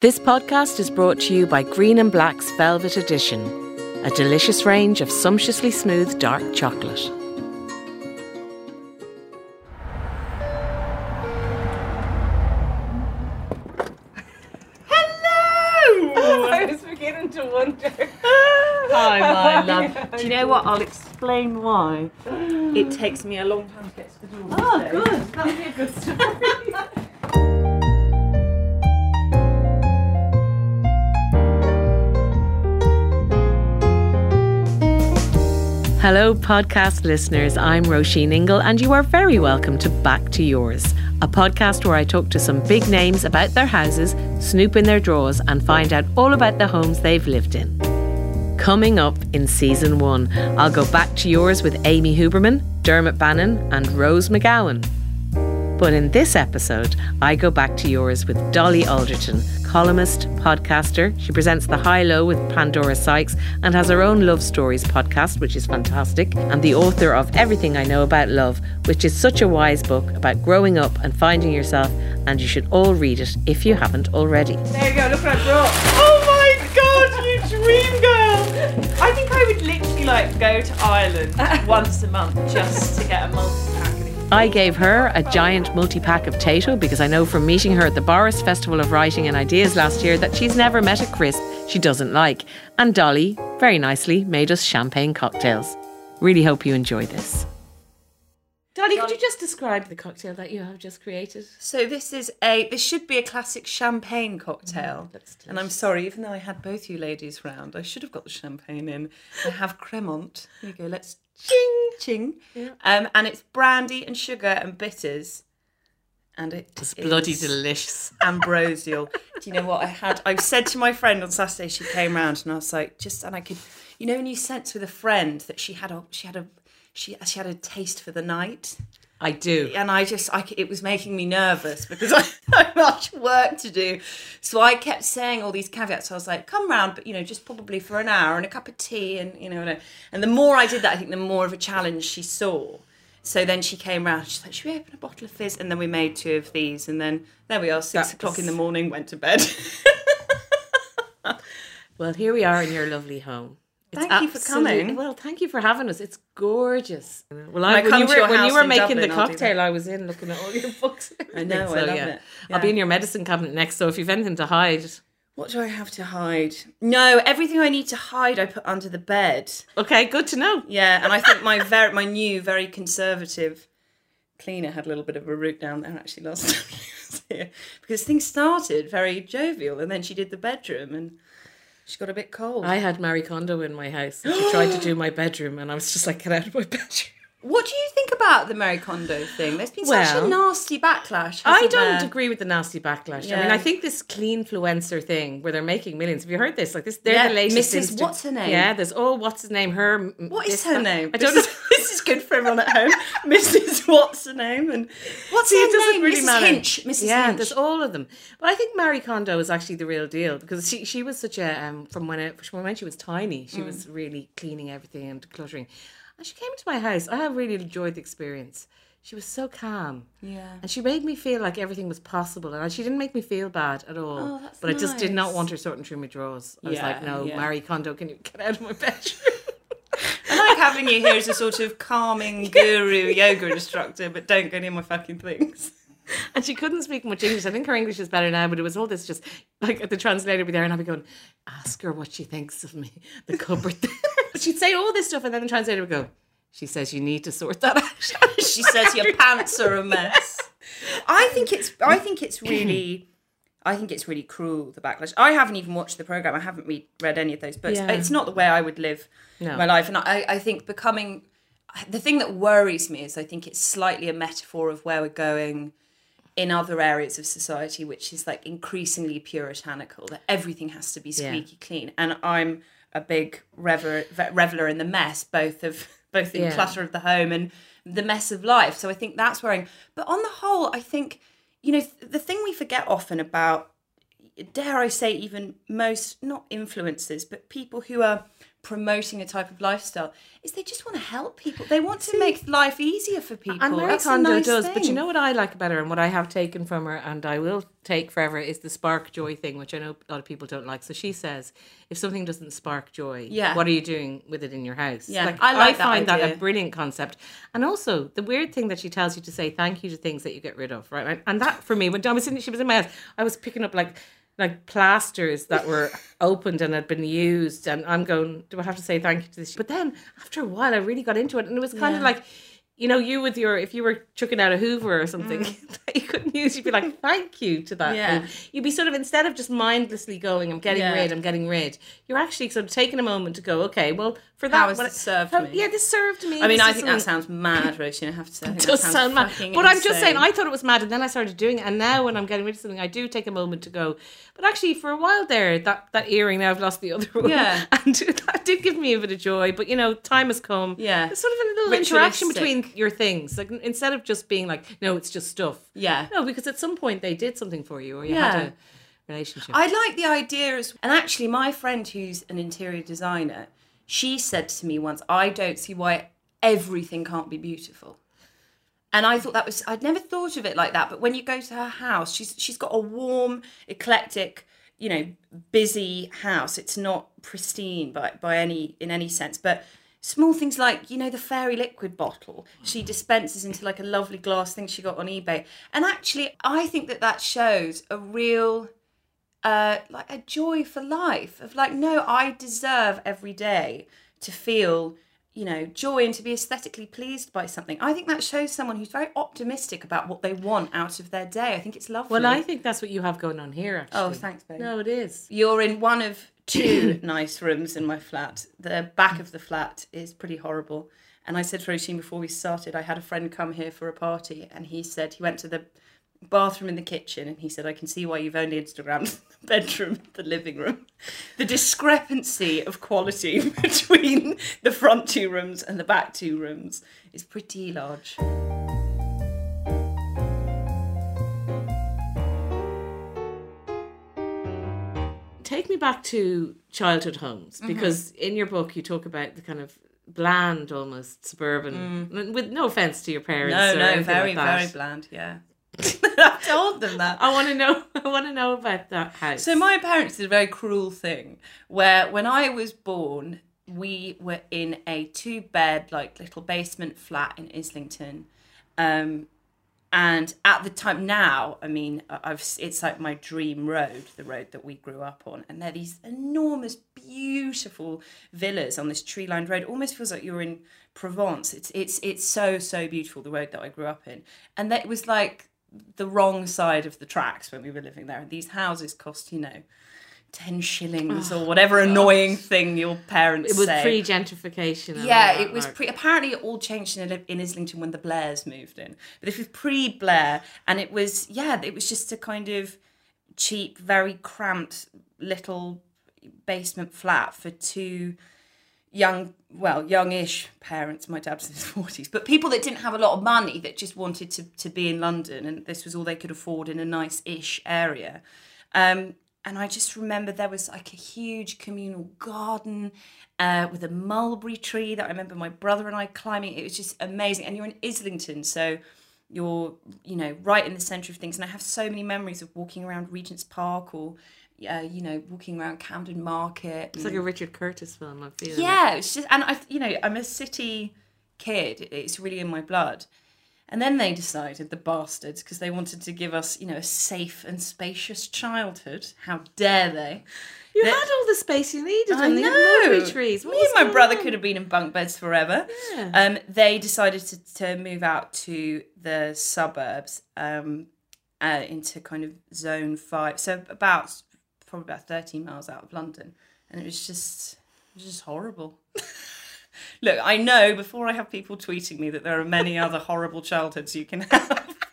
This podcast is brought to you by Green and Black's Velvet Edition, a delicious range of sumptuously smooth dark chocolate. Hello! I was beginning to wonder. Hi, my love. Do you know what? I'll explain why. It takes me a long time to get to the door. Oh, good. That'll be a good story. Hello, podcast listeners. I'm Roisin Ingle, and you are very welcome to Back to Yours, a podcast where I talk to some big names about their houses, snoop in their drawers, and find out all about the homes they've lived in. Coming up in season one, I'll go back to yours with Amy Huberman, Dermot Bannon, and Rose McGowan. But in this episode, I go back to yours with Dolly Alderton, columnist, podcaster. She presents The High Low with Pandora Sykes and has her own Love Stories podcast, which is fantastic, and the author of Everything I Know About Love, which is such a wise book about growing up and finding yourself, and you should all read it if you haven't already. There you go, look what I brought. Oh my god, you dream girl! I think I would literally like go to Ireland once a month just to get a multi-pack of these. I gave her a giant multi pack of Tayto because I know from meeting her at the Borris Festival of Writing and Ideas last year that she's never met a crisp she doesn't like. And Dolly, very nicely, made us champagne cocktails. Really hope you enjoy this. Dolly, could you just describe the cocktail that you have just created? So this is a this should be a classic champagne cocktail. Mm, looks and I'm sorry, even though I had both you ladies round, I should have got the champagne in. I have Cremant. Here you go. Let's ching ching. Um, and it's brandy and sugar and bitters. And it It's bloody delicious. ambrosial. Do you know what I had? I said to my friend on Saturday. She came round and I was like, just and I could, you know, when you sense with a friend that she had a she had a she she had a taste for the night I do. and I just, I, it was making me nervous because I had so much work to do. So I kept saying all these caveats. I was like, come round, but you know, just probably for an hour and a cup of tea, and you know, and, and the more I did that, I think the more of a challenge she saw. So then she came round. She's like, should we open a bottle of fizz? And then we made two of these, and then there we are, six That's- o'clock in the morning, went to bed. Well, here we are in your lovely home. It's Thank you for coming. Well, thank you for having us. It's gorgeous. Well, I when you were, when you were making Dublin, the cocktail, I was in looking at all your books. I know, I love it. I'll be in your medicine cabinet next. So if you've anything to hide, what do I have to hide? No, everything I need to hide, I put under the bed. okay, good to know. Yeah, and I think my very my new very conservative cleaner had a little bit of a root down there actually last time she was here because things started very jovial and then she did the bedroom and she got a bit cold. I had Marie Kondo in my house. She tried to do my bedroom, and I was just like, get out of my bedroom. what do you think about the Marie Kondo thing? There's been such a nasty backlash. I don't there? agree with the nasty backlash. I mean, I think this clean influencer thing where they're making millions. Have you heard this? Like this, they're Yeah, the latest. Mrs. Insta- what's her name? Yeah, there's oh, what's his name? Her. What is her name? I don't this know. Is, this is good for everyone at home. Mrs. What's her name? And what's See, her it doesn't name? really Mrs. matter. Hinch. Mrs. Yeah, Hinch. there's all of them. But I think Marie Kondo is actually the real deal because she she was such a um, from when it, from when she was tiny, Mm. she was really cleaning everything and decluttering. And she came to my house. I have really enjoyed the experience. She was so calm. Yeah. And she made me feel like everything was possible. And she didn't make me feel bad at all. Oh, that's but I just did not want her sorting through my drawers. I was like, no, yeah. Marie Kondo, can you get out of my bedroom? I like having you here as a sort of calming guru yoga instructor, but don't go near my fucking things. And she couldn't speak much English. I think her English is better now, but it was all this just like the translator would be there and I'd be going, ask her what she thinks of me, the cupboard she'd say all this stuff and then the translator would go, she says you need to sort that out. She says your pants are a mess. I think it's. I think it's really. I think it's really cruel the backlash. I haven't even watched the program. I haven't re- read any of those books. Yeah. It's not the way I would live No. my life, and I, I think becoming. The thing that worries me is I think it's slightly a metaphor of where we're going in other areas of society, which is like increasingly puritanical, that everything has to be Yeah. squeaky clean. And I'm a big rever- reveler in the mess, both of both in Yeah. clutter of the home and the mess of life. So I think that's worrying. But on the whole, I think you know th- the thing we forget often about dare I say even most not influencers but people who are promoting a type of lifestyle is they just want to help people. They want to make life easier for people. And That's Kondo nice does, but you know what I like about her and what I have taken from her and I will take forever is the spark joy thing, which I know a lot of people don't like. So she says, if something doesn't spark joy, Yeah. what are you doing with it in your house? Yeah, I like that find that a brilliant concept. And also the weird thing that she tells you to say thank you to things that you get rid of, right? And- that for me, when I was in, she was in my house, I was picking up like like plasters that were opened and had been used and I'm going, do I have to say thank you to this? But then after a while I really got into it and it was kind of like you know, you with your if you were chucking out a Hoover or something that you couldn't use, you'd be like, "Thank you" to that. Mm. Yeah. And you'd be sort of instead of just mindlessly going, "I'm getting Yeah. rid, I'm getting rid." You're actually sort of taking a moment to go, "Okay, well, for that, How has it served how- me? Yeah, this served me. I mean, I think that sounds mad, Rosie. I have to say, I think that does sound mad. But I'm just saying. I thought it was mad, and then I started doing it. And now, when I'm getting rid of something, I do take a moment to go. But actually, for a while there, that that earring, now I've lost the other one. Yeah. and that did give me a bit of joy. But you know, time has come. Yeah. There's sort of a little interaction Ritualistic. Your things, like instead of just being like, no, it's just stuff. Yeah. No, because at some point they did something for you, or you Yeah. had a relationship. I like the idea as and actually my friend who's an interior designer, she said to me once, I don't see why everything can't be beautiful. And I thought that was I'd never thought of it like that, but when you go to her house, she's she's got a warm, eclectic, you know, busy house. It's not pristine by by any in any sense, but small things like you know the fairy liquid bottle she dispenses into like a lovely glass thing she got on ebay. And actually i think that that shows a real uh, like a joy for life of like no i deserve every day to feel you know joy and to be aesthetically pleased by something i think that shows someone who's very optimistic about what they want out of their day i think it's lovely well, I think that's what you have going on here. Oh, actually. oh thanks babe No, it is. you're in one of two nice rooms in my flat. The back of the flat is pretty horrible. And I said to Roisin before we started, I had a friend come here for a party, and he said he went to the bathroom in the kitchen, and he said, "I can see why you've only Instagrammed the bedroom, the living room. The discrepancy of quality between the front two rooms and the back two rooms is pretty large." take me back to childhood homes Mm-hmm. because in your book you talk about the kind of bland almost suburban with no offense to your parents Mm. No, no, very, like very bland. Yeah, I've told them that. I want to know I want to know about that house So my parents did a very cruel thing where when I was born, we were in a two bed like little basement flat in Islington. Um and at the time now, I mean, I've it's like my dream road, the road that we grew up on, and they're these enormous, beautiful villas on this tree-lined road. It almost feels like you're in Provence. It's it's it's so so beautiful the road that I grew up in, and that it was like the wrong side of the tracks when we were living there. And these houses cost, you know, ten shillings or oh, whatever annoying thing your parents it was say. pre gentrification Yeah, it was pre. Apparently, it all changed in, in Islington when the Blairs moved in. But this was pre Blair, and it was yeah, it was just a kind of cheap, very cramped little basement flat for two young, well, youngish parents. My dad's in his forties, but people that didn't have a lot of money that just wanted to to be in London, and this was all they could afford in a nice-ish area. Um, and I just remember there was like a huge communal garden uh, with a mulberry tree that I remember my brother and I climbing. It was just amazing. And you're in Islington, so you're you know right in the centre of things. And I have so many memories of walking around Regent's Park or uh, you know walking around Camden Market. it's like a Richard Curtis film I feel Yeah, it's just, and I, you know, I'm a city kid. It's really in my blood. And then they decided, the bastards, because they wanted to give us, you know, a safe and spacious childhood. How dare they? you That- had all the space you needed I and the mulberry trees What Me and my brother on? could have been in bunk beds forever. Yeah. Um, they decided to, to move out to the suburbs um, uh, into kind of zone five. So about probably about 13 miles out of London. And it was just, it was just horrible. Look, I know before I have people tweeting me that there are many other horrible childhoods you can have.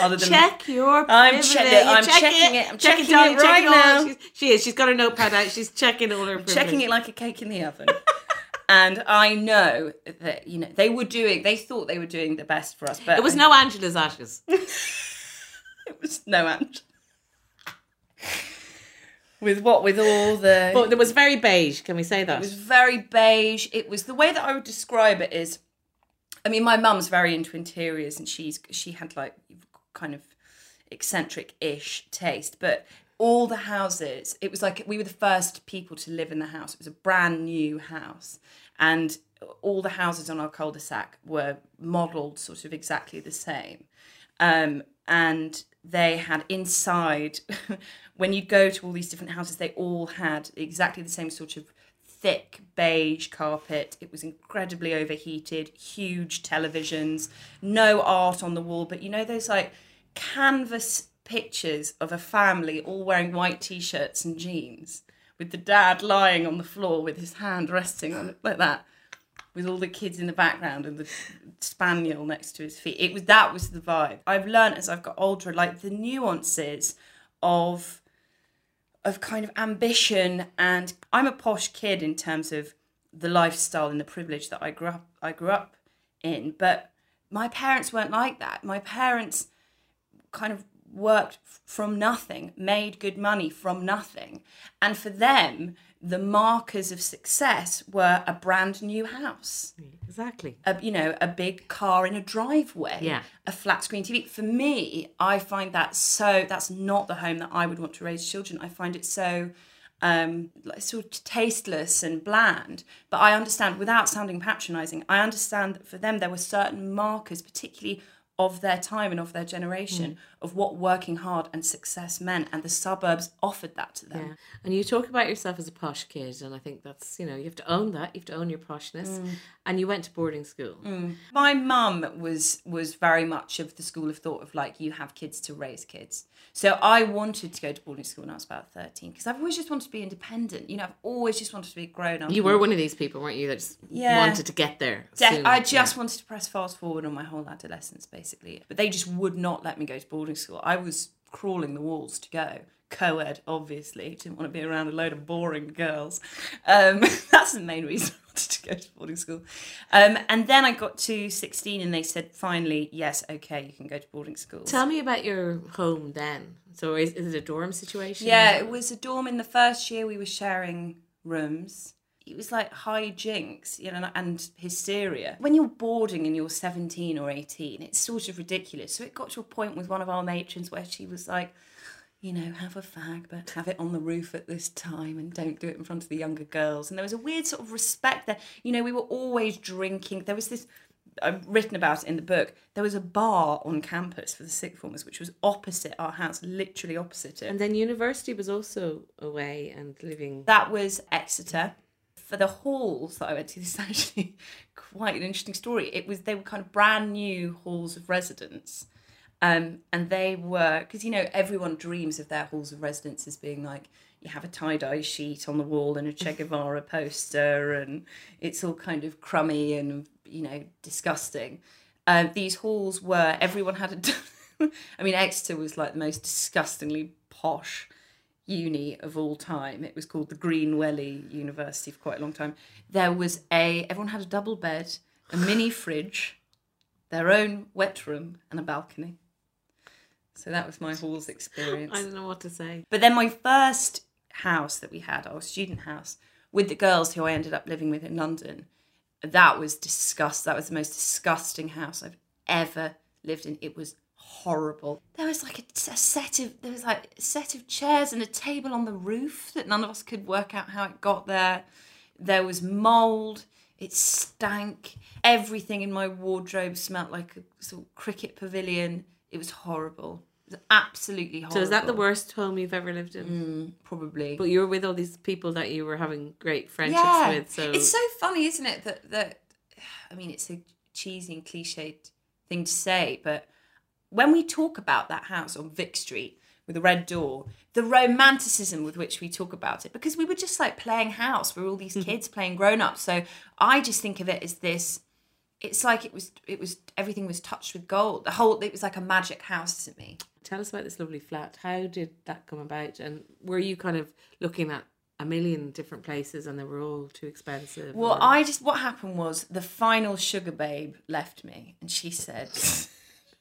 Other than Check your I'm privilege. You I'm check checking it. I'm Check checking down, it right now. She's, she is. She's got her notepad out. She's checking all her. checking it like a cake in the oven. and I know that you know they were doing. They thought they were doing the best for us, but It was no Angela's ashes. It was no Ange. With what with all the But it was very beige. Can we say that? It was very beige. It was the way that I would describe it is, I mean, my mum's very into interiors, and she's she had like kind of eccentric-ish taste, but all the houses, it was like we were the first people to live in the house. It was a brand new house, and all the houses on our cul-de-sac were modelled sort of exactly the same. Um, and they had inside, when you go to all these different houses, they all had exactly the same sort of thick beige carpet. It was incredibly overheated, huge televisions, no art on the wall, but you know those like canvas pictures of a family all wearing white t-shirts and jeans with the dad lying on the floor with his hand resting on it like that with all the kids in the background and the spaniel next to his feet. It was that was the vibe. I've learned as i've got older like the nuances of of kind of ambition and i'm a posh kid in terms of the lifestyle and the privilege that i grew up i grew up in but my parents weren't like that. My parents kind of worked from nothing, made good money from nothing. And for them, the markers of success were a brand new house. Exactly. A, you know, a big car in a driveway, Yeah. a flat screen TV. For me, I find that so that's not the home that I would want to raise children. I find it so um like sort of tasteless and bland but i understand without sounding patronizing i understand that for them there were certain markers particularly of their time and of their generation hmm. of what working hard and success meant and the suburbs offered that to them Yeah. And you talk about yourself as a posh kid, and I think that's, you know, you have to own that. You have to own your poshness. Mm. And you went to boarding school. Mm. my mum was was very much of the school of thought of like you have kids to raise kids so i wanted to go to boarding school when i was about 13 because i've always just wanted to be independent you know i've always just wanted to be grown up You were one of these people, weren't you, that just Yeah. wanted to get there? Soon. I just Yeah. wanted to press fast forward on my whole adolescence, basically. But they just would not let me go to boarding school. I was crawling the walls to go. Co ed, obviously. Didn't want to be around a load of boring girls. Um, that's the main reason I wanted to go to boarding school. Um, and then I got to 16 and they said, finally, yes, okay, you can go to boarding school. Tell me about your home then. So is, is it a dorm situation? Yeah, it was a dorm. In the first year, we were sharing rooms. It was like high jinks, you know, and hysteria. When you're boarding and you're 17 or 18, it's sort of ridiculous. So it got to a point with one of our matrons where she was like, you know, have a fag, but have it on the roof at this time and don't do it in front of the younger girls. And there was a weird sort of respect there. You know, we were always drinking. There was this, I've written about it in the book, there was a bar on campus for the sixth formers, which was opposite our house, literally opposite it. And then university was also away and living. That was Exeter. For the halls that I went to, this is actually quite an interesting story. It was they were kind of brand new halls of residence. Um, and they were because you know everyone dreams of their halls of residence as being like you have a tie dye sheet on the wall and a Che Guevara poster, and it's all kind of crummy and you know disgusting. Uh, these halls were everyone had a. I mean, Exeter was like the most disgustingly posh uni of all time. It was called the Green Welly University for quite a long time. There was a everyone had a double bed, a mini fridge, their own wet room, and a balcony. So that was my halls experience. I don't know what to say. But then my first house that we had, our student house, with the girls who I ended up living with in London, that was disgust. That was the most disgusting house I've ever lived in. It was horrible. There was like a, a set of there was like a set of chairs and a table on the roof that none of us could work out how it got there. There was mold. It stank. Everything in my wardrobe smelt like a sort of cricket pavilion. It was horrible. It was absolutely horrible. So is that the worst home you've ever lived in? Mm, probably. But you were with all these people that you were having great friendships with. So it's so funny, isn't it? That that I mean, it's a cheesy and cliched thing to say, but when we talk about that house on Vic Street with a red door, the romanticism with which we talk about it, because we were just like playing house, we were all these hmm. kids playing grown up. So I just think of it as this. It's like it was. It was everything was touched with gold. The whole. It was like a magic house to me. tell us about this lovely flat. How did that come about? And were you kind of looking at a million different places and they were all too expensive? Well, or- I just what happened was the final Sugababe left me, and she said,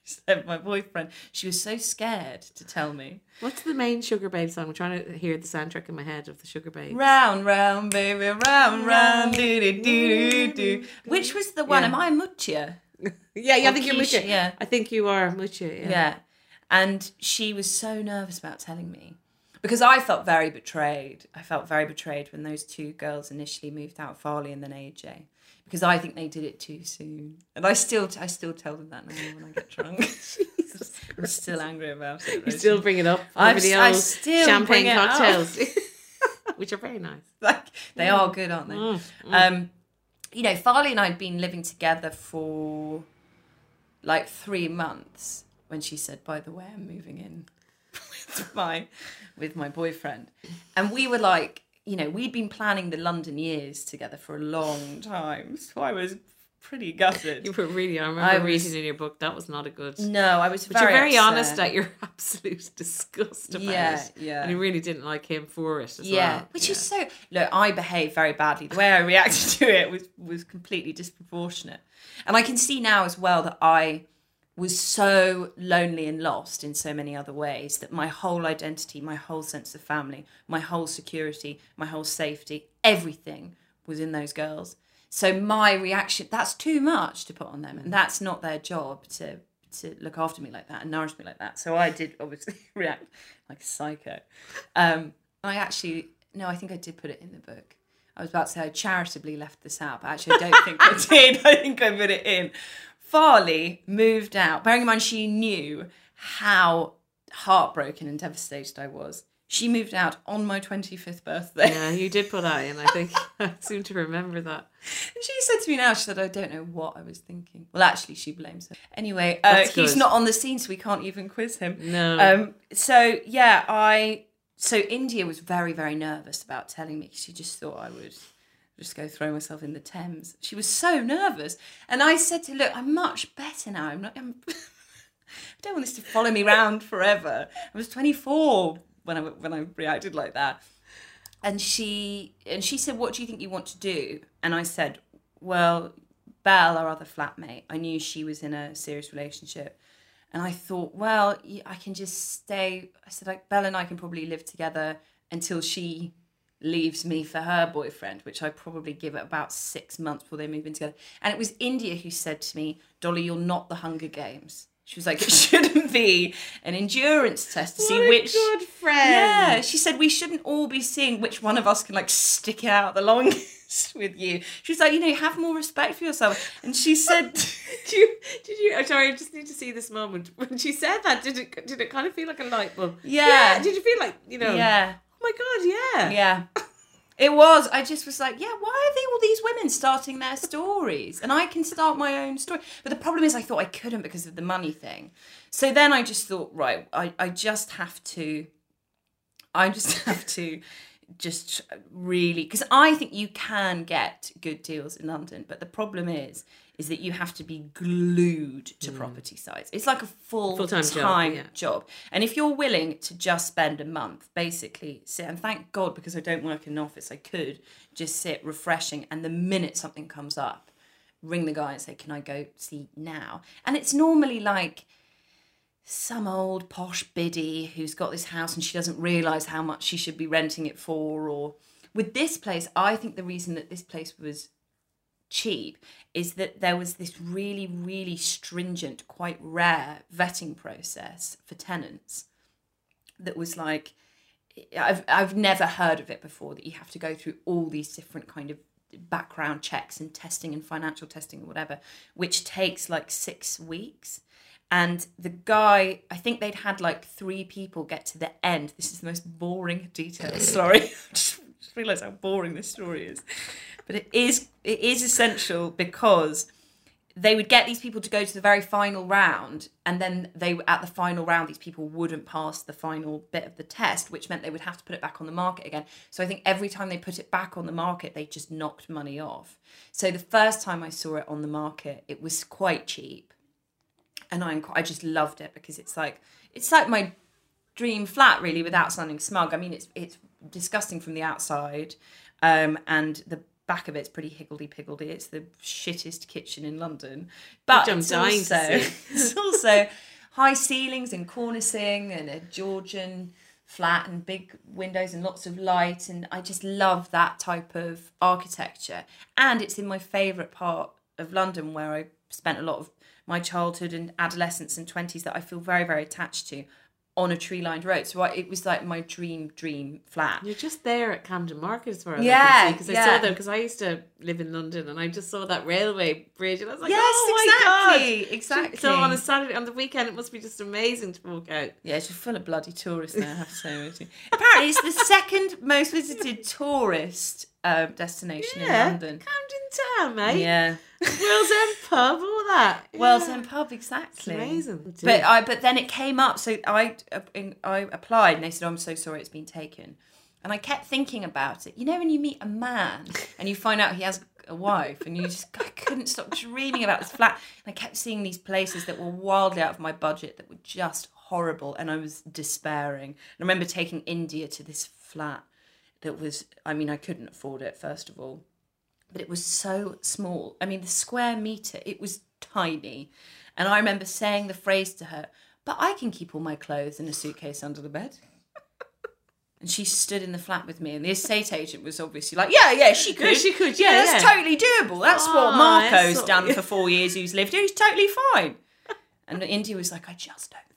said my boyfriend. She was so scared to tell me. What's the main Sugababe song? I'm trying to hear the soundtrack in my head of the Sugababe. Round, round, baby, round, round, do do do do. Which was the one? Yeah. Am I Mutya? Yeah, yeah, I Or think you're Keisha, Mutya. yeah. I think you are Mutya. Yeah. Yeah. And she was so nervous about telling me because I felt very betrayed. I felt very betrayed when those two girls initially moved out, Farley and then AJ, because I think they did it too soon. And I still, I still tell them that now when I get drunk. I'm still angry about it. You Rosie. still bring it up I'm over the s- I old still champagne bring it up. cocktails, which are very nice. like they are good, aren't they? Mm, Um, you know, Farley and I had been living together for like three months when she said, "By the way, I'm moving in with my with my boyfriend," and we were like, you know, we'd been planning the London years together for a long time, so I was pretty gutted. You were really. I remember I was- reading in your book that was not a good. no, I was But very you're very upset. honest at your absolute disgust about Yeah, it. yeah. And you really didn't like him for it as well. Yeah, well. which yeah. is so. Look, I behaved very badly. The way I reacted to it was was completely disproportionate, and I can see now as well that I was so lonely and lost in so many other ways that my whole identity, my whole sense of family, my whole security, my whole safety, everything was in those girls. So my reaction, that's too much to put on them, and that's not their job to to look after me like that and nourish me like that. So I did obviously react like a psycho. Um, I actually no, I think I did put it in the book. I was about to say I charitably left this out, but actually I don't think I did. I think I put it in. Farley moved out. Bearing in mind she knew how heartbroken and devastated I was. She moved out on my 25th birthday. Yeah, you did put that in. I think I seem to remember that. She said to me now, she said, I don't know what I was thinking. Well, actually, she blames her. Anyway, uh, he's not on the scene, so we can't even quiz him. No. Um, so, yeah, I. So, India was very, very nervous about telling me. She just thought I would just go throw myself in the Thames. She was so nervous. And I said to her, Look, I'm much better now. I'm not. I'm, I don't want this to follow me around forever. I was 24 when I when I reacted like that and she and she said what do you think you want to do and i said well belle our other flatmate i knew she was in a serious relationship and i thought well I can just stay i said like belle and i can probably live together until she leaves me for her boyfriend which i probably give it about six months before they move in together and it was india who said to me dolly you're not the hunger games she was like it shouldn't be an endurance test to see What a which good friend. yeah, she said we shouldn't all be seeing which one of us can like stick out the longest with you. She was like, you know, have more respect for yourself. And she said, Did you? Did you? I'm sorry. I just need to see this moment when she said that. Did it? Did it kind of feel like a light bulb? Yeah. Did you feel like you know? yeah, my god. Yeah. yeah. It was. I just was like, yeah, why are they all these women starting their stories? And I can start my own story. But the problem is, I thought I couldn't because of the money thing. So then I just thought, right, I, I just have to, I just have to just really, because I think you can get good deals in London. But the problem is, is that you have to be glued to mm. property sites. It's like a full Full-time time job, yeah. job. And if you're willing to just spend a month, basically sit, and thank God because I don't work in an office, I could just sit refreshing. And the minute something comes up, ring the guy and say, Can I go see now? And it's normally like some old posh biddy who's got this house and she doesn't realise how much she should be renting it for. Or with this place, I think the reason that this place was cheap is that there was this really, really stringent, quite rare vetting process for tenants that was like, I've, I've never heard of it before that you have to go through all these different kind of background checks and testing and financial testing or whatever, which takes like six weeks. And the guy, I think they'd had like three people get to the end. This is the most boring detail. Sorry, just, just realised how boring this story is, but it is it is essential because they would get these people to go to the very final round, and then they at the final round these people wouldn't pass the final bit of the test, which meant they would have to put it back on the market again. So I think every time they put it back on the market, they just knocked money off. So the first time I saw it on the market, it was quite cheap and I I just loved it because it's like it's like my dream flat really without sounding smug. I mean it's it's disgusting from the outside, um, and the back of it's pretty higgledy piggledy. It's the shittest kitchen in London, but it's also it's also high ceilings and cornicing and a Georgian flat and big windows and lots of light. And I just love that type of architecture. And it's in my favorite part of London where I spent a lot of my childhood and adolescence and 20s that I feel very very attached to on a tree lined road so I, it was like my dream dream flat You're just there at Camden Market as far as Yeah, I. Because I yeah. saw them, because I used to live in London and I just saw that railway bridge and I was like, yes oh my God. exactly exactly So on a Saturday, on the weekend, it must be just amazing to walk out. Yeah, it's just full of bloody tourists now. I have to say. Apparently, it's the second most visited tourist um, destination in London. Camden Town, mate. Yeah, World's End pub, all that. World's Yeah. End Pub, It's exactly. amazing. But I, but then it came up. So I, I applied, and they said, oh, "I'm so sorry, it's been taken." And I kept thinking about it. You know, when you meet a man and you find out he has a wife, and you just I couldn't stop dreaming about this flat. And I kept seeing these places that were wildly out of my budget, that were just horrible, and I was despairing. And I remember taking India to this flat that was. I mean, I couldn't afford it. First of all, it was so small. I mean, the square meter, it was tiny. And I remember saying the phrase to her, but I can keep all my clothes in a suitcase under the bed. And she stood in the flat with me, and the estate agent was obviously like, "Yeah, yeah, she could, she could, yeah, yeah, that's yeah. totally doable. That's Oh, what ah, Marco's that's what- done for four years. Who's lived here? He's totally fine." And India was like, "I just don't think you can."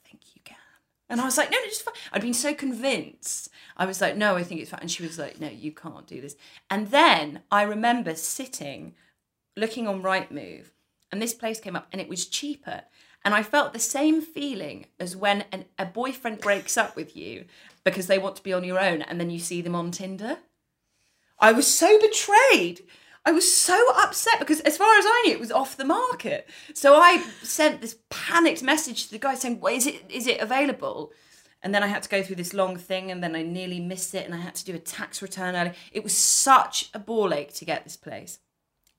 And I was like, "No, no, it's fine." I'd been so convinced. I was like, "No, I think it's fine." And she was like, "No, you can't do this." And then I remember sitting, looking on Rightmove, and this place came up, and it was cheaper. And I felt the same feeling as when an, a boyfriend breaks up with you because they want to be on your own, and then you see them on Tinder. I was so betrayed. I was so upset because, as far as I knew, it was off the market. So I sent this panicked message to the guy saying, well, "Is it is it available?" And then I had to go through this long thing, and then I nearly missed it, and I had to do a tax return early. It was such a ball ache to get this place.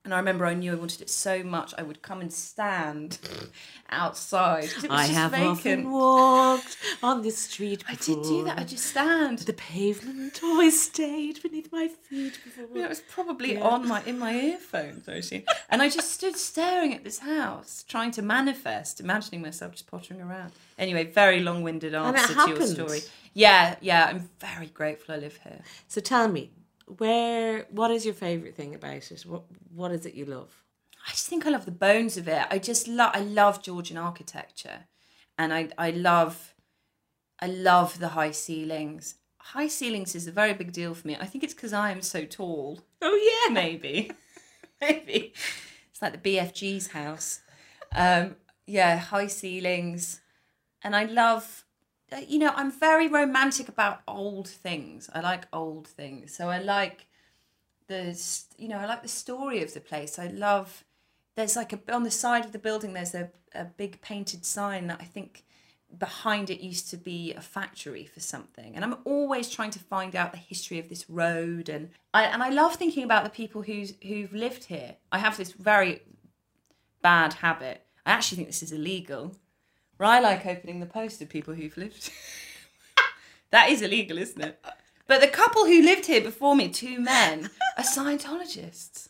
And I remember I knew I wanted it so much, I would come and stand outside. It was I just have vacant. often walked on this street I before. did do that. I just stand. The pavement always stayed beneath my feet before. Yeah, it was probably Yeah. on my in my earphones, actually. And I just stood staring at this house, trying to manifest, imagining myself just pottering around. Anyway, very long-winded answer to your story. Yeah, yeah, I'm very grateful I live here. So tell me, where? What is your favorite thing about it? What What is it you love? I just think I love the bones of it. I just love I love Georgian architecture. And I I love I love the high ceilings. High ceilings is a very big deal for me. I think it's because I am so tall. Oh yeah, maybe maybe it's like the bfg's house um yeah high ceilings and i love Uh, you know i'm very romantic about old things. I like old things. So i like the you know i like the story of the place. I love there's like a on the side of the building there's a, a big painted sign that i think behind it used to be a factory for something. And i'm always trying to find out the history of this road. And i and i love thinking about the people who's who've lived here. I have this very bad habit. I actually think this is illegal where i like opening the post of people who've lived that is illegal isn't it but the couple who lived here before me two men are scientologists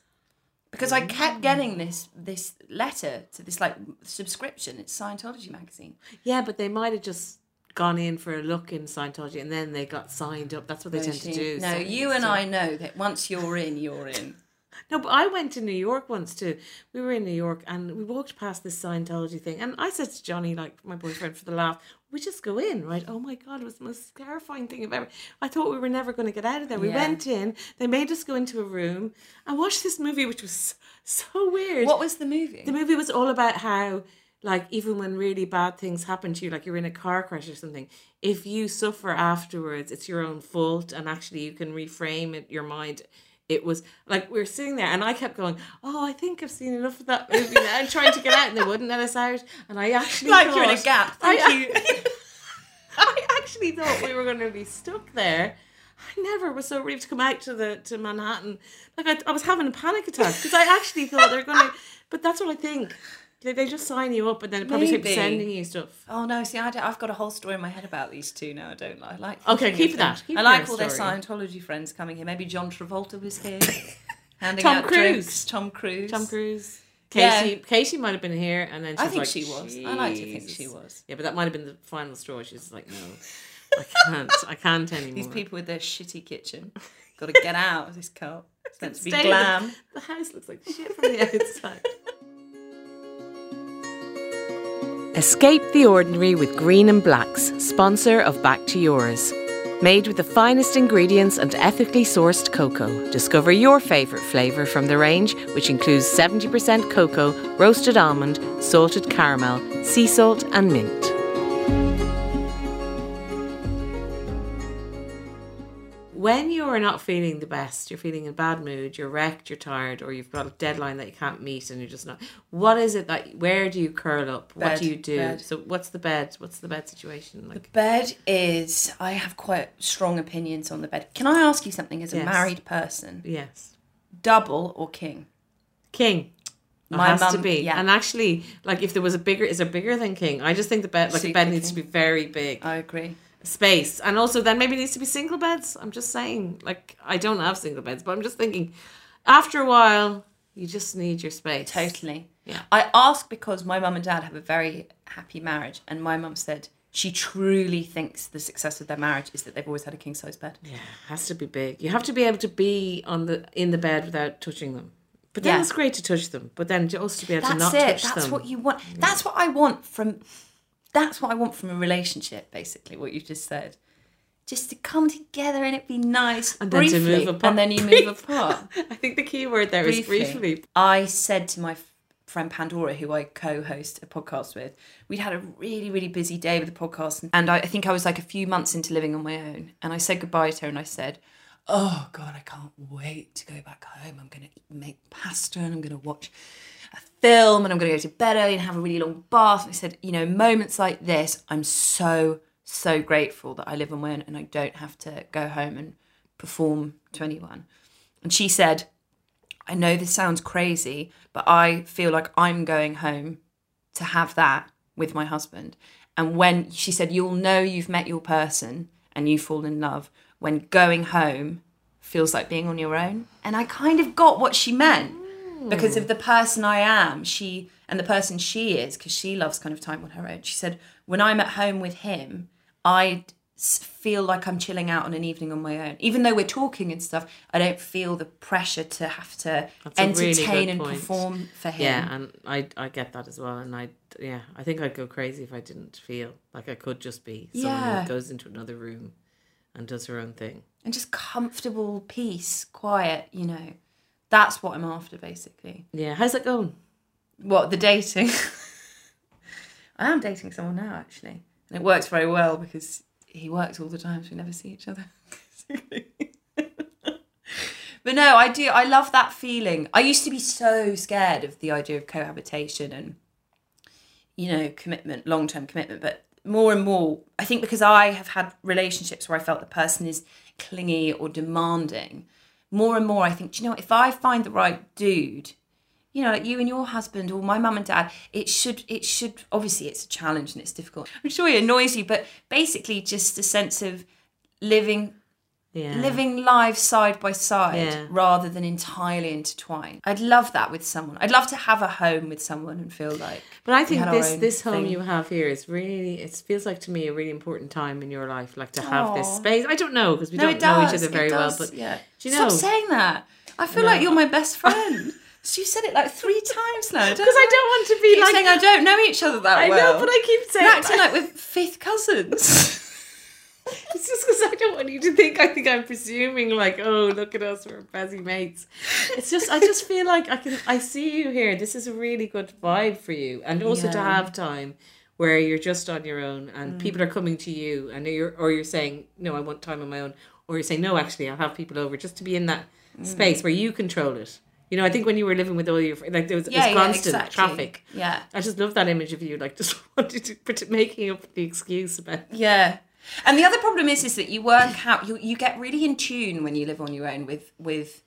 because I kept getting this this letter to this like subscription. It's Scientology magazine. yeah, but they might have just gone in for a look in Scientology and then they got signed up. That's what they tend to do. No, so- you and I know that once you're in, you're in. No, but I went to New York once too. We were in New York and we walked past this Scientology thing. And I said to Johnny, like my boyfriend, for the laugh, we just go in, right? Oh my God, it was the most terrifying thing I've ever. I thought we were never going to get out of there. We Yeah. went in, they made us go into a room and watch this movie, which was so weird. What was the movie? The movie was all about how, like, even when really bad things happen to you, like you're in a car crash or something, if you suffer afterwards, it's your own fault, and actually you can reframe it, your mind. It was like we were sitting there, and I kept going, "Oh, I think I've seen enough of that movie now," and trying to get out, and they wouldn't let us out. And I actually like you're in a gap. Thank I- you. I actually thought we were going to be stuck there. I never was so relieved to come out to the to Manhattan. Like I, I was having a panic attack because I actually thought they're going to. But that's what I think. They, they just sign you up and then it probably keep sending you stuff. Oh no! See, I I've got a whole story in my head about these two now. I don't like. I like Okay, keep that. Keep I like all their story. Scientology friends coming here. Maybe John Travolta was here. handing Tom out Cruise. drinks. Tom Cruise. Tom Cruise. Yeah. Casey, Casey might have been here, and then she I think like, she was. I like to think she was. Yeah, but that might have been the final straw. She's like, no, I can't. I can't anymore. These people with their shitty kitchen. Got to get out of this cult. It's meant to be in the- glam. The house looks like shit from the outside. Escape the ordinary with Green and Blacks, sponsor of Back to Yours. Made with the finest ingredients and ethically sourced cocoa. Discover your favourite flavour from the range, which includes 70% cocoa, roasted almond, salted caramel, sea salt, and mint. When you're not feeling the best, you're feeling in a bad mood, you're wrecked, you're tired, or you've got a deadline that you can't meet and you're just not. What is it that, where do you curl up? what do you do? bed. So, what's the bed? What's the bed situation? Like, Bed is. I have quite strong opinions on the bed. Can I ask you something as a Yes. married person? yes. Double or king? King. It My has to mum- be. yeah. And actually, like if there was a bigger, is there bigger than king? I just think the bed, like the Super bed needs to be very big. I agree. Space. And also then maybe it needs to be single beds. I'm just saying, like I don't have single beds, but I'm just thinking after a while you just need your space. Totally. Yeah. I ask because my mum and dad have a very happy marriage, and my mum said she truly thinks the success of their marriage is that they've always had a king size bed. Yeah, it has to be big. You have to be able to be on the in the bed without touching them. But then Yeah. it's great to touch them. But then also to be able That's to not it. touch That's them. what you want. That's what I want from. That's what I want from a relationship. Basically, what you just said. Just to come together and it be nice, And then to move apart. and then you move apart. I think the key word there is Briefly. briefly. I said to my friend Pandora, who I co-host a podcast with, we'd had a really, really busy day with the podcast, and I, I think I was like a few months into living on my own, and I said goodbye to her, and I said, "Oh God, I can't wait to go back home. I'm going to make pasta, and I'm going to watch." A film, and I'm going to go to bed early and have a really long bath. And I said, you know, moments like this, I'm so, so grateful that I live my own and I don't have to go home and perform to anyone. And she said, I know this sounds crazy, but I feel like I'm going home to have that with my husband. And when she said, You'll know you've met your person and you fall in love when going home feels like being on your own. And I kind of got what she meant because of hmm. the person I am, she and the person she is, because she loves kind of time on her own. She said, When I'm at home with him, I feel like I'm chilling out on an evening on my own. Even though we're talking and stuff, I don't feel the pressure to have to That's a really entertain and point. perform for him. Yeah, and I I get that as well. And I yeah, I think I'd go crazy if I didn't feel like I could just be someone Yeah. who goes into another room and does her own thing. And just comfortable, peace, quiet, you know. That's what I'm after, basically. Yeah, how's that going? What, the dating? I am dating someone now, actually. And it works very well because he works all the time, so we never see each other. but no, I do. I love that feeling. I used to be so scared of the idea of cohabitation and, you know, commitment, long term commitment. But more and more, I think because I have had relationships where I felt the person is clingy or demanding, more and more I think, do you know, if I find the right dude, you know, like you and your husband or my mum and dad, it should, it should, obviously it's a challenge and it's difficult. I'm sure it annoys you, but basically just a sense of living, Yeah. living lives side by side Yeah. rather than entirely intertwined. I'd love that with someone. I'd love to have a home with someone and feel like. But I think this this home thing. you have here is really it feels like to me a really important time in your life, like to have this space. I don't know because we No, don't know each other very well, but yeah. do you Stop saying that. I feel No. like you're my best friend. So you said it like three times now. because I don't want to be like saying I don't know each other that I well. know, but I keep saying You're acting like we're fifth cousins. It's just because I don't want you to think I think I'm presuming like, oh, look at us, we're busy mates. It's just I just feel like I can I see you here. This is a really good vibe for you, and also to Yeah. Mm. have time where you're just on your own and people are coming to you, and you're or you're saying no, I want time on my own, or you're saying no, actually, I'll have people over just to be in that Mm. space where you control it. You know, I think when you were living with all your like there was, yeah, it was yeah, constant exactly. traffic. Yeah, I just love that image of you, like just wanted to making up the excuse about yeah. And the other problem is, is that you work out. You you get really in tune when you live on your own with with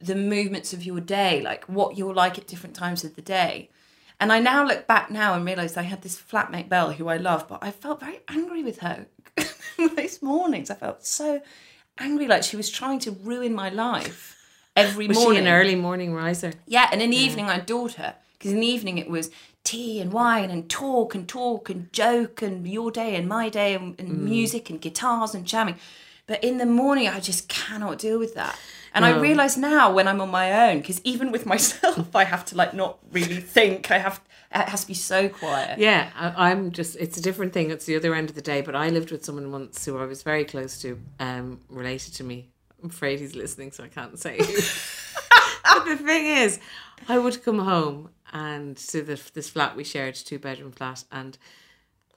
the movements of your day, like what you're like at different times of the day. And I now look back now and realise I had this flatmate Belle who I love, but I felt very angry with her most mornings. I felt so angry, like she was trying to ruin my life every Was morning. she an early morning riser? Yeah, and in the evening I adored her because in the evening it was tea and wine and talk and talk and joke and your day and my day and, and Mm. music and guitars and jamming. But in the morning I just cannot deal with that. And I realise now when I'm on my own, because even with myself, I have to like not really think. I have it has to be so quiet. Yeah, I, I'm just, it's a different thing. It's the other end of the day. But I lived with someone once who I was very close to, um, related to me. I'm afraid he's listening, so I can't say but the thing is, I would come home and to the, this flat we shared, two bedroom flat, and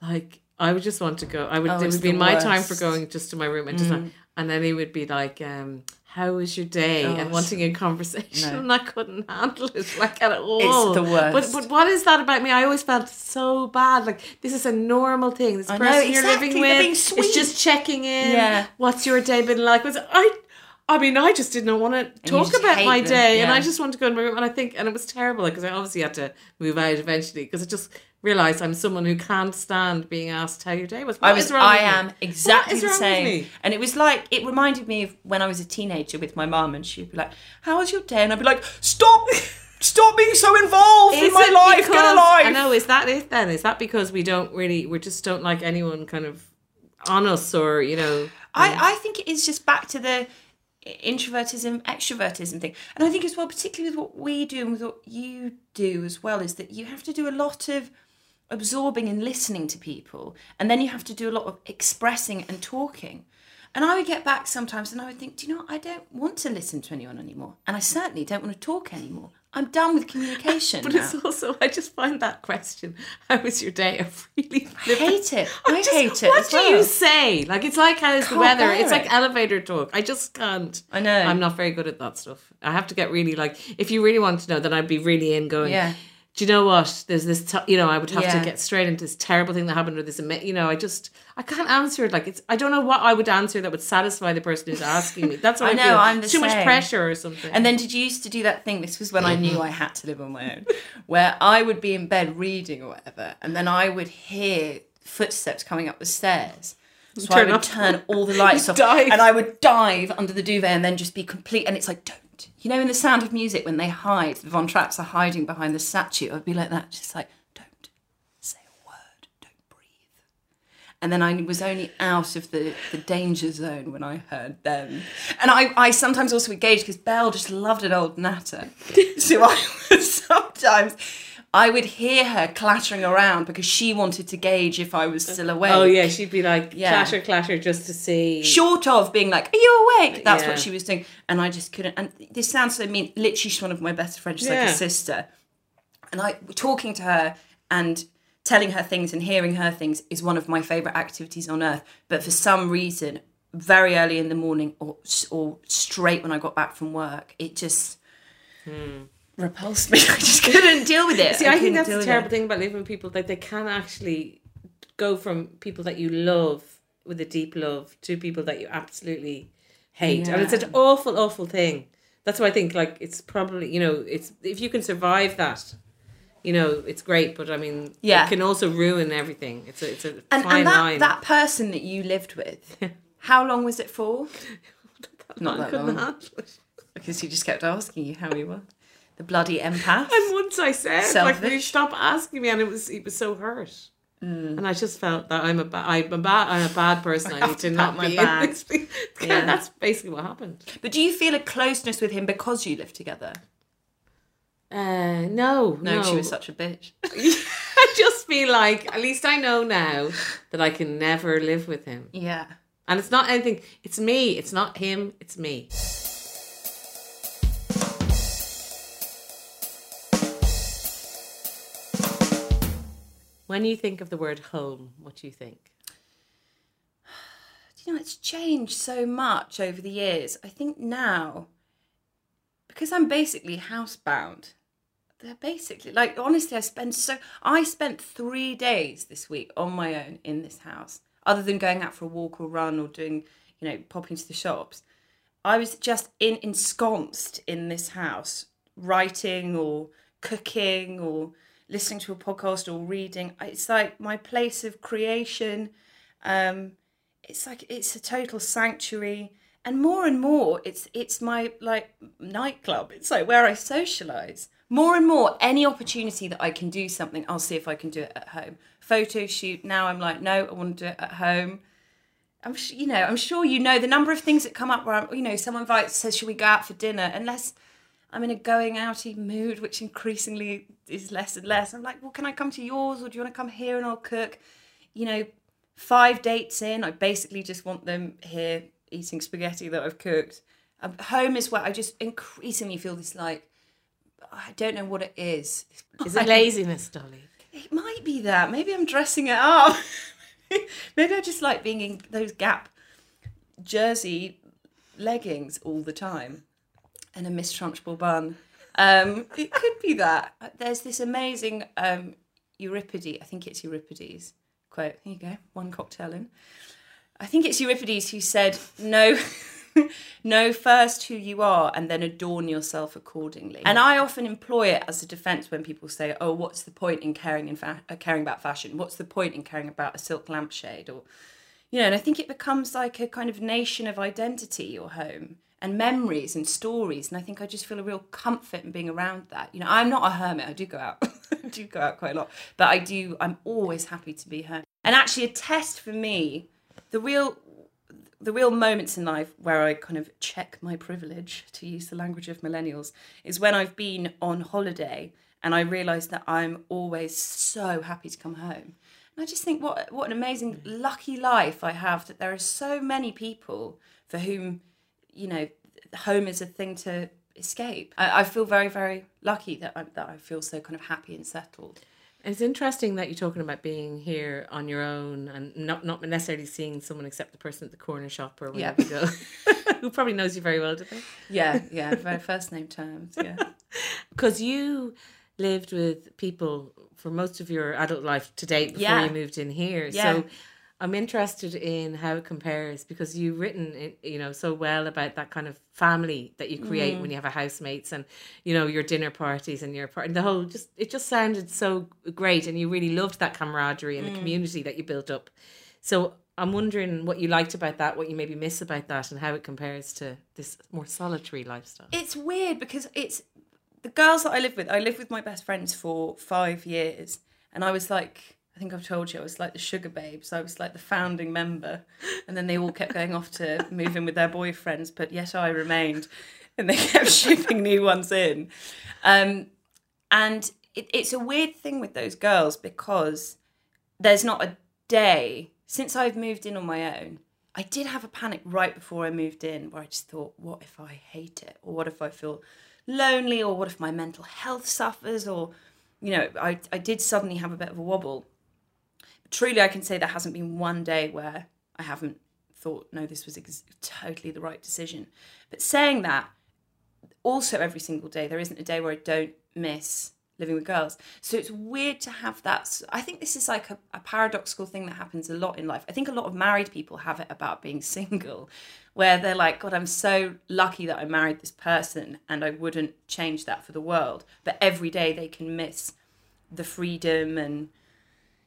like, I would just want to go. I would, Oh, it would be my time for going just to my room and just, like, and then he would be like, um, how was your day? and wanting a conversation, No. and I couldn't handle it like at all. It's the worst. But, but what is that about me? I always felt so bad. Like this is a normal thing. This I person know, you're living with is just checking in. Yeah. What's your day been like? Was I? I mean, I just didn't want to talk about my them, day, and. I just wanted to go in my room. And I think, and it was terrible because I obviously had to move out eventually because I just realized I'm someone who can't stand being asked how your day was. What I was is wrong I me? am exactly the same. And it was like it reminded me of when I was a teenager with my mum and she'd be like, How was your day? And I'd be like, Stop stop being so involved in Is my it life. Get a life. I know. Is that it then? Is that because we don't really, we just don't like anyone kind of on us or you know? I, I think it is just back to the introvertism, extrovertism thing. And I think as well, particularly with what we do and with what you do as well, is that you have to do a lot of absorbing and listening to people. And then you have to do a lot of expressing and talking. And I would get back sometimes and I would think, do you know what? I don't want to listen to anyone anymore. And I certainly don't want to talk anymore. I'm done with communication. But now. it's also, I just find that question, how was your day? I really I hate it. I, just- hate it. What do well. you say? Like it's like how's the weather? It's like it. elevator talk. I just can't. I know. I'm not very good at that stuff. I have to get really like if you really want to know, then I'd be really in going. Yeah. Do you know what? There's this, t- you know, I would have Yeah. to get straight into this terrible thing that happened or this, you know, I just, I can't answer it. Like it's, I don't know what I would answer that would satisfy the person who's asking me. That's what I, I know, feel. I'm the too much pressure or something. And then did you used to do that thing? This was when I knew I had to live on my own, where I would be in bed reading or whatever, and then I would hear footsteps coming up the stairs. So I would off- turn all the lights off, dive. and I would dive under the duvet, and then just be complete. And it's like, don't. You know, in the Sound of Music, when they hide, the Von Trapps are hiding behind the statue. I'd be like that, just like, don't say a word, don't breathe. And then I was only out of the, the danger zone when I heard them. And I, I sometimes also engaged because Belle just loved an old natter. so I would sometimes, I would hear her clattering around because she wanted to gauge if I was still awake. oh yeah, she'd be like Yeah. clatter, clatter, just to see. Short of being like, are you awake? That's Yeah. what she was doing. And I just couldn't. And this sounds so mean. Literally, she's one of my best friends. She's like a sister. And I talking to her and telling her things and hearing her things is one of my favorite activities on earth. But for some reason, very early in the morning or or straight when I got back from work, it just hmm. repulsed me. I just couldn't deal with it. See, I, think that's the terrible thing about living with people that they can actually go from people that you love with a deep love to people that you absolutely hate, and it's an awful, awful thing. That's why I think like it's probably you know it's if you can survive that, you know it's great. But I mean, Yeah. it can also ruin everything. It's a it's a And, fine and that, line. that person that you lived with, how long was it for? Not that long. Because he just kept asking you how he was. The bloody empath. And once I said, like, will you stop asking me? And it was, he was so hurt. Mm. And I just felt that I'm a, ba- I'm a bad, I'm a bad person. I, have need to not my be in this. Yeah, Yeah. that's basically what happened. But do you feel a closeness with him because you live together? Uh, no, No, no. she was such a bitch. I just feel like at least I know now that I can never live with him. Yeah. And it's not anything. It's me. It's not him. It's me. When you think of the word home, what do you think? Do you know, it's changed so much over the years. I think now, because I'm basically housebound, they're basically like honestly, I spend so I spent three days this week on my own in this house, other than going out for a walk or run or doing, you know, popping to the shops. I was just in ensconced in this house, writing or cooking or listening to a podcast or reading. It's like my place of creation. Um, it's like it's a total sanctuary and more and more it's it's my like nightclub it's like where i socialize more and more any opportunity that i can do something i'll see if i can do it at home. Photo shoot now i'm like no i want to do it at home. I'm sh- you know i'm sure you know the number of things that come up where i'm you know someone invites says should we go out for dinner? Unless i'm in a going outy mood which increasingly is less and less i'm like well can i come to yours or do you want to come here and i'll cook? You know five dates in i basically just want them here eating spaghetti that I've cooked. Um, home is where I just increasingly feel this like I don't know what it is. Is it laziness, Dolly? It might be that. Maybe I'm dressing it up. Maybe I just like being in those Gap jersey leggings all the time and a Miss Trunchbull bun. Um, it could be that. There's this amazing um, Euripides, I think it's Euripides quote. Here you go, one cocktail in. I think it's Euripides who said, "Know, know first who you are, and then adorn yourself accordingly." And I often employ it as a defence when people say, "Oh, what's the point in caring in fa- uh, caring about fashion? What's the point in caring about a silk lampshade?" Or, you know, and I think it becomes like a kind of nation of identity. Your home and memories and stories, and I think I just feel a real comfort in being around that. You know, I'm not a hermit. I do go out, I do go out quite a lot, but I do. I'm always happy to be home. And actually, a test for me the real the real moments in life where I kind of check my privilege, to use the language of millennials, is when I've been on holiday and I realise that I'm always so happy to come home. And I just think what what an amazing lucky life I have that there are so many people for whom, you know, home is a thing to escape. I, I feel very, very lucky that I, that I feel so kind of happy and settled. It's interesting that you're talking about being here on your own and not not necessarily seeing someone except the person at the corner shop or wherever yeah. you go, who probably knows you very well, do they? Yeah, yeah, very first name terms, yeah. Because you lived with people for most of your adult life to date before yeah. you moved in here, yeah. so I'm interested in how it compares because you've written, you know, so well about that kind of family that you create mm. when you have a housemates and you know your dinner parties and your part and the whole just it just sounded so great and you really loved that camaraderie and mm. the community that you built up. So I'm wondering what you liked about that, what you maybe miss about that, and how it compares to this more solitary lifestyle. It's weird because it's the girls that I live with. I lived with my best friends for five years, and I was like I think I've told you I was like the Sugababes. I was like the founding member, and then they all kept going off to move in with their boyfriends, but yet I remained, and they kept shipping new ones in. Um, and it, it's a weird thing with those girls because there's not a day since I've moved in on my own. I did have a panic right before I moved in where I just thought, what if I hate it? Or what if I feel lonely? Or what if my mental health suffers? Or, you know, I, I did suddenly have a bit of a wobble truly, I can say there hasn't been one day where I haven't thought, no, this was ex- totally the right decision. But saying that, also every single day, there isn't a day where I don't miss living with girls. So it's weird to have that. I think this is like a, a, paradoxical thing that happens a lot in life. I think a lot of married people have it about being single, where they're like, God, I'm so lucky that I married this person and I wouldn't change that for the world. But every day they can miss the freedom and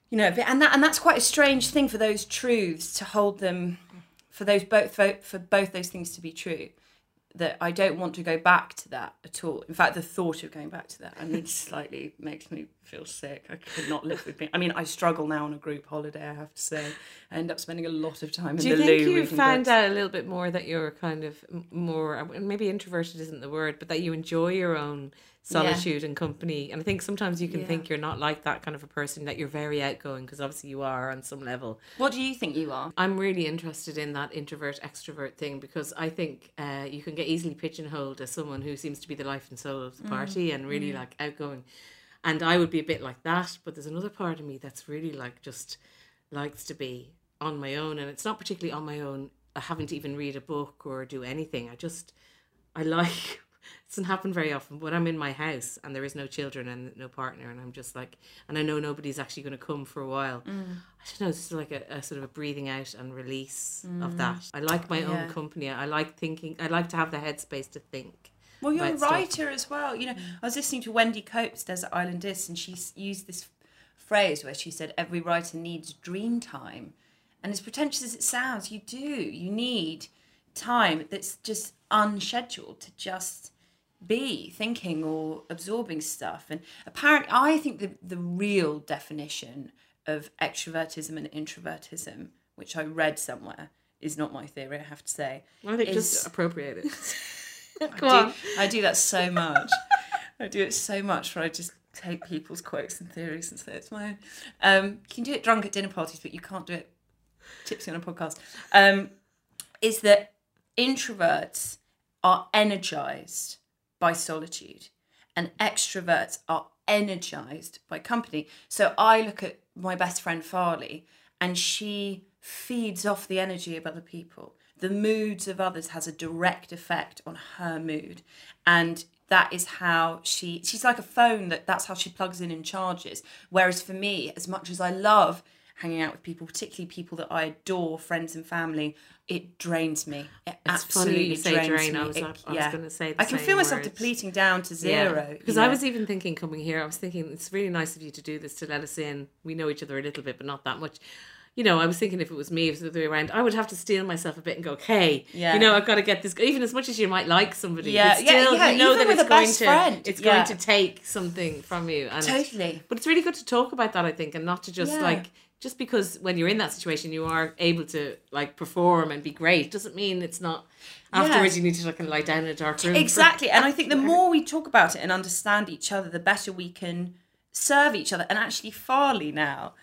you know and that and that's quite a strange thing for those truths to hold them for those both for both those things to be true that I don't want to go back to that at all. In fact, the thought of going back to that, I mean, slightly makes me feel sick. I could not live with me. I mean, I struggle now on a group holiday. I have to say, I end up spending a lot of time in Do the loo. Do you think you found books. out a little bit more that you're kind of more maybe introverted isn't the word, but that you enjoy your own solitude yeah. and company. And I think sometimes you can yeah. think you're not like that kind of a person, that you're very outgoing, because obviously you are on some level. What do you think you are? I'm really interested in that introvert extrovert thing because I think uh, you can get easily pigeonholed as someone who seems to be the life and soul of the mm. party mm. and really mm. like outgoing. And I would be a bit like that, but there's another part of me that's really like just likes to be on my own. And it's not particularly on my own, I haven't even read a book or do anything. I just, I like it doesn't happen very often. But I'm in my house and there is no children and no partner, and I'm just like, and I know nobody's actually going to come for a while. Mm. I don't know. It's like a, a, sort of a breathing out and release mm. of that. I like my yeah. own company. I like thinking. I like to have the headspace to think. Well, you're a writer stuff. as well. You know. I was listening to Wendy Cope's Desert Island Discs, and she used this phrase where she said, "Every writer needs dream time," and as pretentious as it sounds, you do. You need time that's just unscheduled to just be thinking or absorbing stuff. And apparently, I think the, the real definition of extrovertism and introvertism, which I read somewhere, is not my theory, I have to say. I think is- just appropriate it. I Go on. do, I do that so much. I do it so much where I just take people's quotes and theories and say it's my own. Um, you can do it drunk at dinner parties, but you can't do it tipsy on a podcast. Um, is that introverts are energized by solitude and extroverts are energized by company. So I look at my best friend Farly and she feeds off the energy of other people. The moods of others has a direct effect on her mood. And that is how she she's like a phone that that's how she plugs in and charges. Whereas for me, as much as I love hanging out with people, particularly people that I adore, friends and family, it drains me. It It's absolutely funny you say drains drain. me. I was, It- I was going to say the I can feel myself word. depleting down to zero. Because I know. was even thinking coming here, I was thinking it's really nice of you to do this to let us in. We know each other a little bit, but not that much. You know, I was thinking if it was me, if it was the other way around, I would have to steel myself a bit and go, okay, Yeah. you know, I've got to get this. Even as much as you might like somebody, Yeah, but yeah, yeah, you know even that with it's going to, friend, it's yeah. going to take something from you. And totally. but it's really good to talk about that, I think, and not to just Yeah. like just because when you're in that situation you are able to like perform and be great doesn't mean it's not afterwards you need to like lie down in a dark room. Exactly. And I think the more we talk about it and understand each other, the better we can serve each other. And actually, Farly now,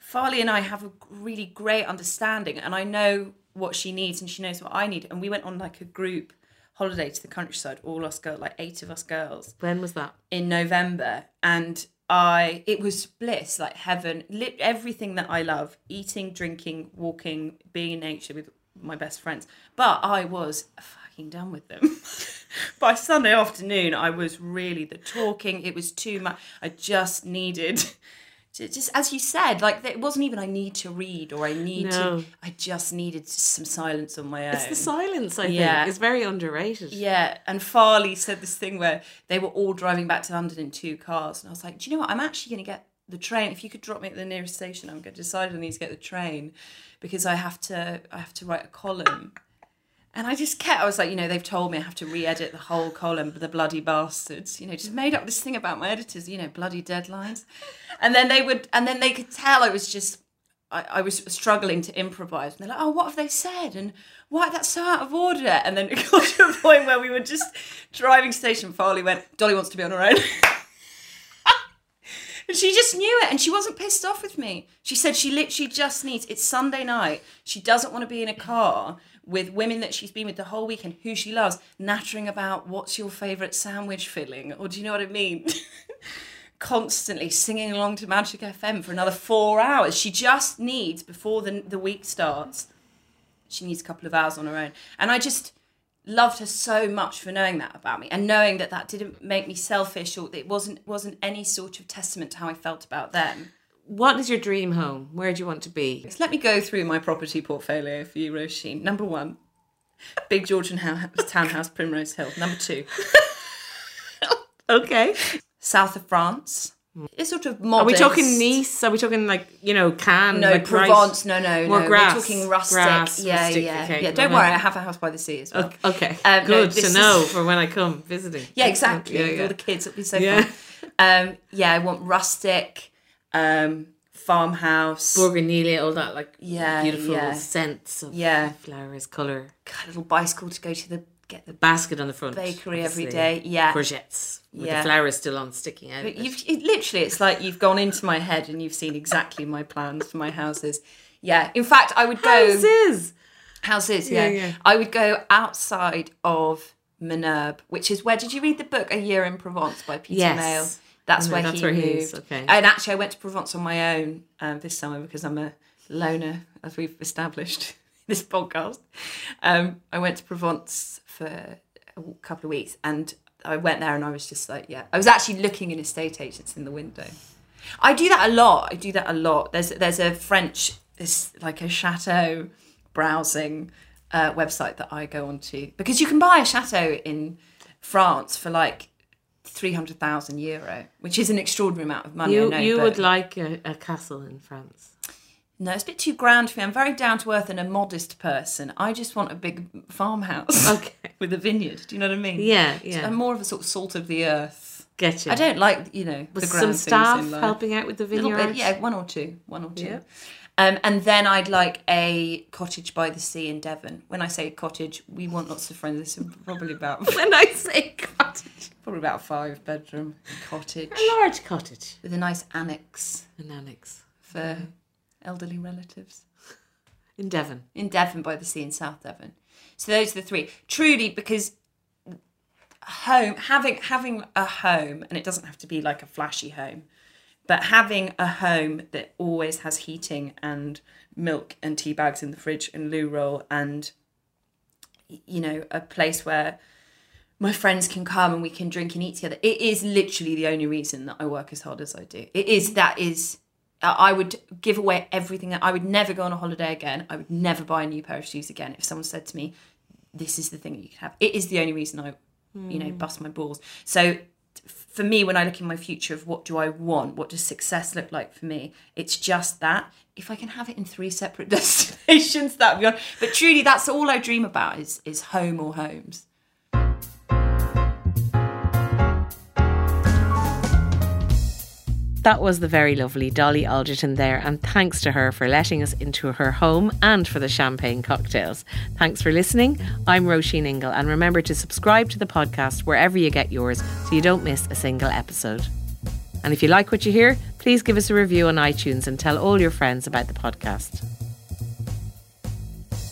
Farly and I have a really great understanding. And I know what she needs and she knows what I need. And we went on like a group holiday to the countryside, all us girls, like eight of us girls. when was that? in November and I it was bliss like heaven lit everything that I love eating drinking walking being in nature with my best friends. But I was fucking done with them. By Sunday afternoon I was really the talking it was too much I just needed just as you said like it wasn't even I need to read or I need No. to I just needed some silence on my own It's the silence, I think. Yeah. It's very underrated. yeah, and Farly said this thing where they were all driving back to London in two cars, and I was like, "Do you know what? I'm actually going to get the train. If you could drop me at the nearest station, I'm going to decide I need to get the train because I have to. I have to write a column." And I just kept. I was like, you know, they've told me I have to re-edit the whole column. The bloody bastards, you know, just made up this thing about my editors. You know, bloody deadlines, and then they would, and then they could tell I was just I, I was struggling to improvise. And they're like, oh, what have they said? And why that's so out of order? And then it got to a point where we were just driving station. Farly went, Dolly wants to be on her own. and she just knew it. And she wasn't pissed off with me. She said she literally just needs, it's Sunday night. She doesn't want to be in a car with women that she's been with the whole weekend, who she loves, nattering about what's your favourite sandwich filling? Or do you know what I mean? constantly singing along to Magic FM for another four hours. She just needs, before the, the week starts, she needs a couple of hours on her own. And I just loved her so much for knowing that about me and knowing that that didn't make me selfish or it wasn't wasn't any sort of testament to how I felt about them. What is your dream home? Where do you want to be? So let me go through my property portfolio for you, Roisin. Number one, Big Georgian house, townhouse, Primrose Hill. Number two, Okay. south of France. It's sort of modern. Are we talking Nice? Are we talking like, you know, Cannes? No, like rice? Provence. No, no, More no. grass, We're talking rustic. grass, yeah, rustic, yeah, okay. yeah. Don't worry, I have a house by the sea as well. Okay. Um, Good this to is- know for when I come visiting. Yeah, exactly. Yeah, yeah. all the kids, it'll be so Yeah. fun. Um, yeah, I want rustic, um, farmhouse. Bourgogne, all that like Yeah, beautiful yeah. scents of Yeah. flowers, colour. Got a little bicycle to go to the get the. Basket on the front. Bakery every day. yeah. Courgettes. With Yeah. the flowers still on sticking out. But you've it, literally, it's like you've gone into my head and you've seen exactly my plans for my houses. Yeah, in fact, I would go Houses. houses. Yeah, Yeah, yeah. I would go outside of Ménerbes, which is where did you read the book A Year in Provence by Peter Yes. Mayle? That's No, where that's he where he moved. is, okay. And actually, I went to Provence on my own um, this summer because I'm a loner, as we've established this podcast. Um, I went to Provence for a couple of weeks, and I went there, and I was just like, yeah, I was actually looking in estate agents in the window. I do that a lot. I do that a lot. There's there's a French, this like a chateau browsing uh, website that I go onto because you can buy a chateau in France for like three hundred thousand euro, which is an extraordinary amount of money. You know, you would like a, a castle in France. No, it's a bit too grand for me. I'm very down to earth and a modest person. I just want a big farmhouse. Okay. with a vineyard. Do you know what I mean? Yeah, So yeah. I'm more of a sort of salt of the earth. Get you. I don't like, you know, Was the some grand staff things in life. helping out with the vineyard? bit, yeah, one or two, one or two. Yeah. Um, and then I'd like a cottage by the sea in Devon. When I say cottage, we want lots of friends. This is probably about When I say cottage, probably about a five bedroom cottage a large cottage, with a nice annex an annex for elderly relatives in Devon. in Devon by the sea in South Devon. So those are the three. Truly, because home having having a home, and it doesn't have to be like a flashy home, but having a home that always has heating and milk and tea bags in the fridge and loo roll and you know a place where my friends can come and we can drink and eat together. It is literally the only reason that I work as hard as I do. It is that is I would give away everything. I would never go on a holiday again. I would never buy a new pair of shoes again. If someone said to me, "This is the thing that you can have," it is the only reason I, you know, hmm. bust my balls. So, for me, when I look in my future of what do I want, what does success look like for me, it's just that. If I can have it in three separate destinations, that'd be on. But truly, that's all I dream about is is home or homes. That was the very lovely Dolly Alderton there, and thanks to her for letting us into her home and for the champagne cocktails. Thanks for listening. I'm Roisin Ingle, and remember to subscribe to the podcast wherever you get yours so you don't miss a single episode. And if you like what you hear, please give us a review on iTunes and tell all your friends about the podcast.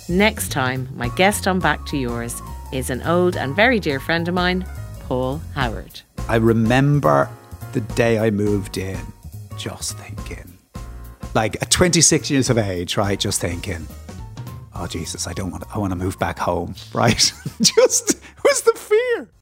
Next time, my guest on Back to Yours is an old and very dear friend of mine, Paul Howard. I remember the day I moved in, just thinking, like at 26 years of age, right? Just thinking, oh Jesus, I don't want, to. I want to move back home, right? just was the fear.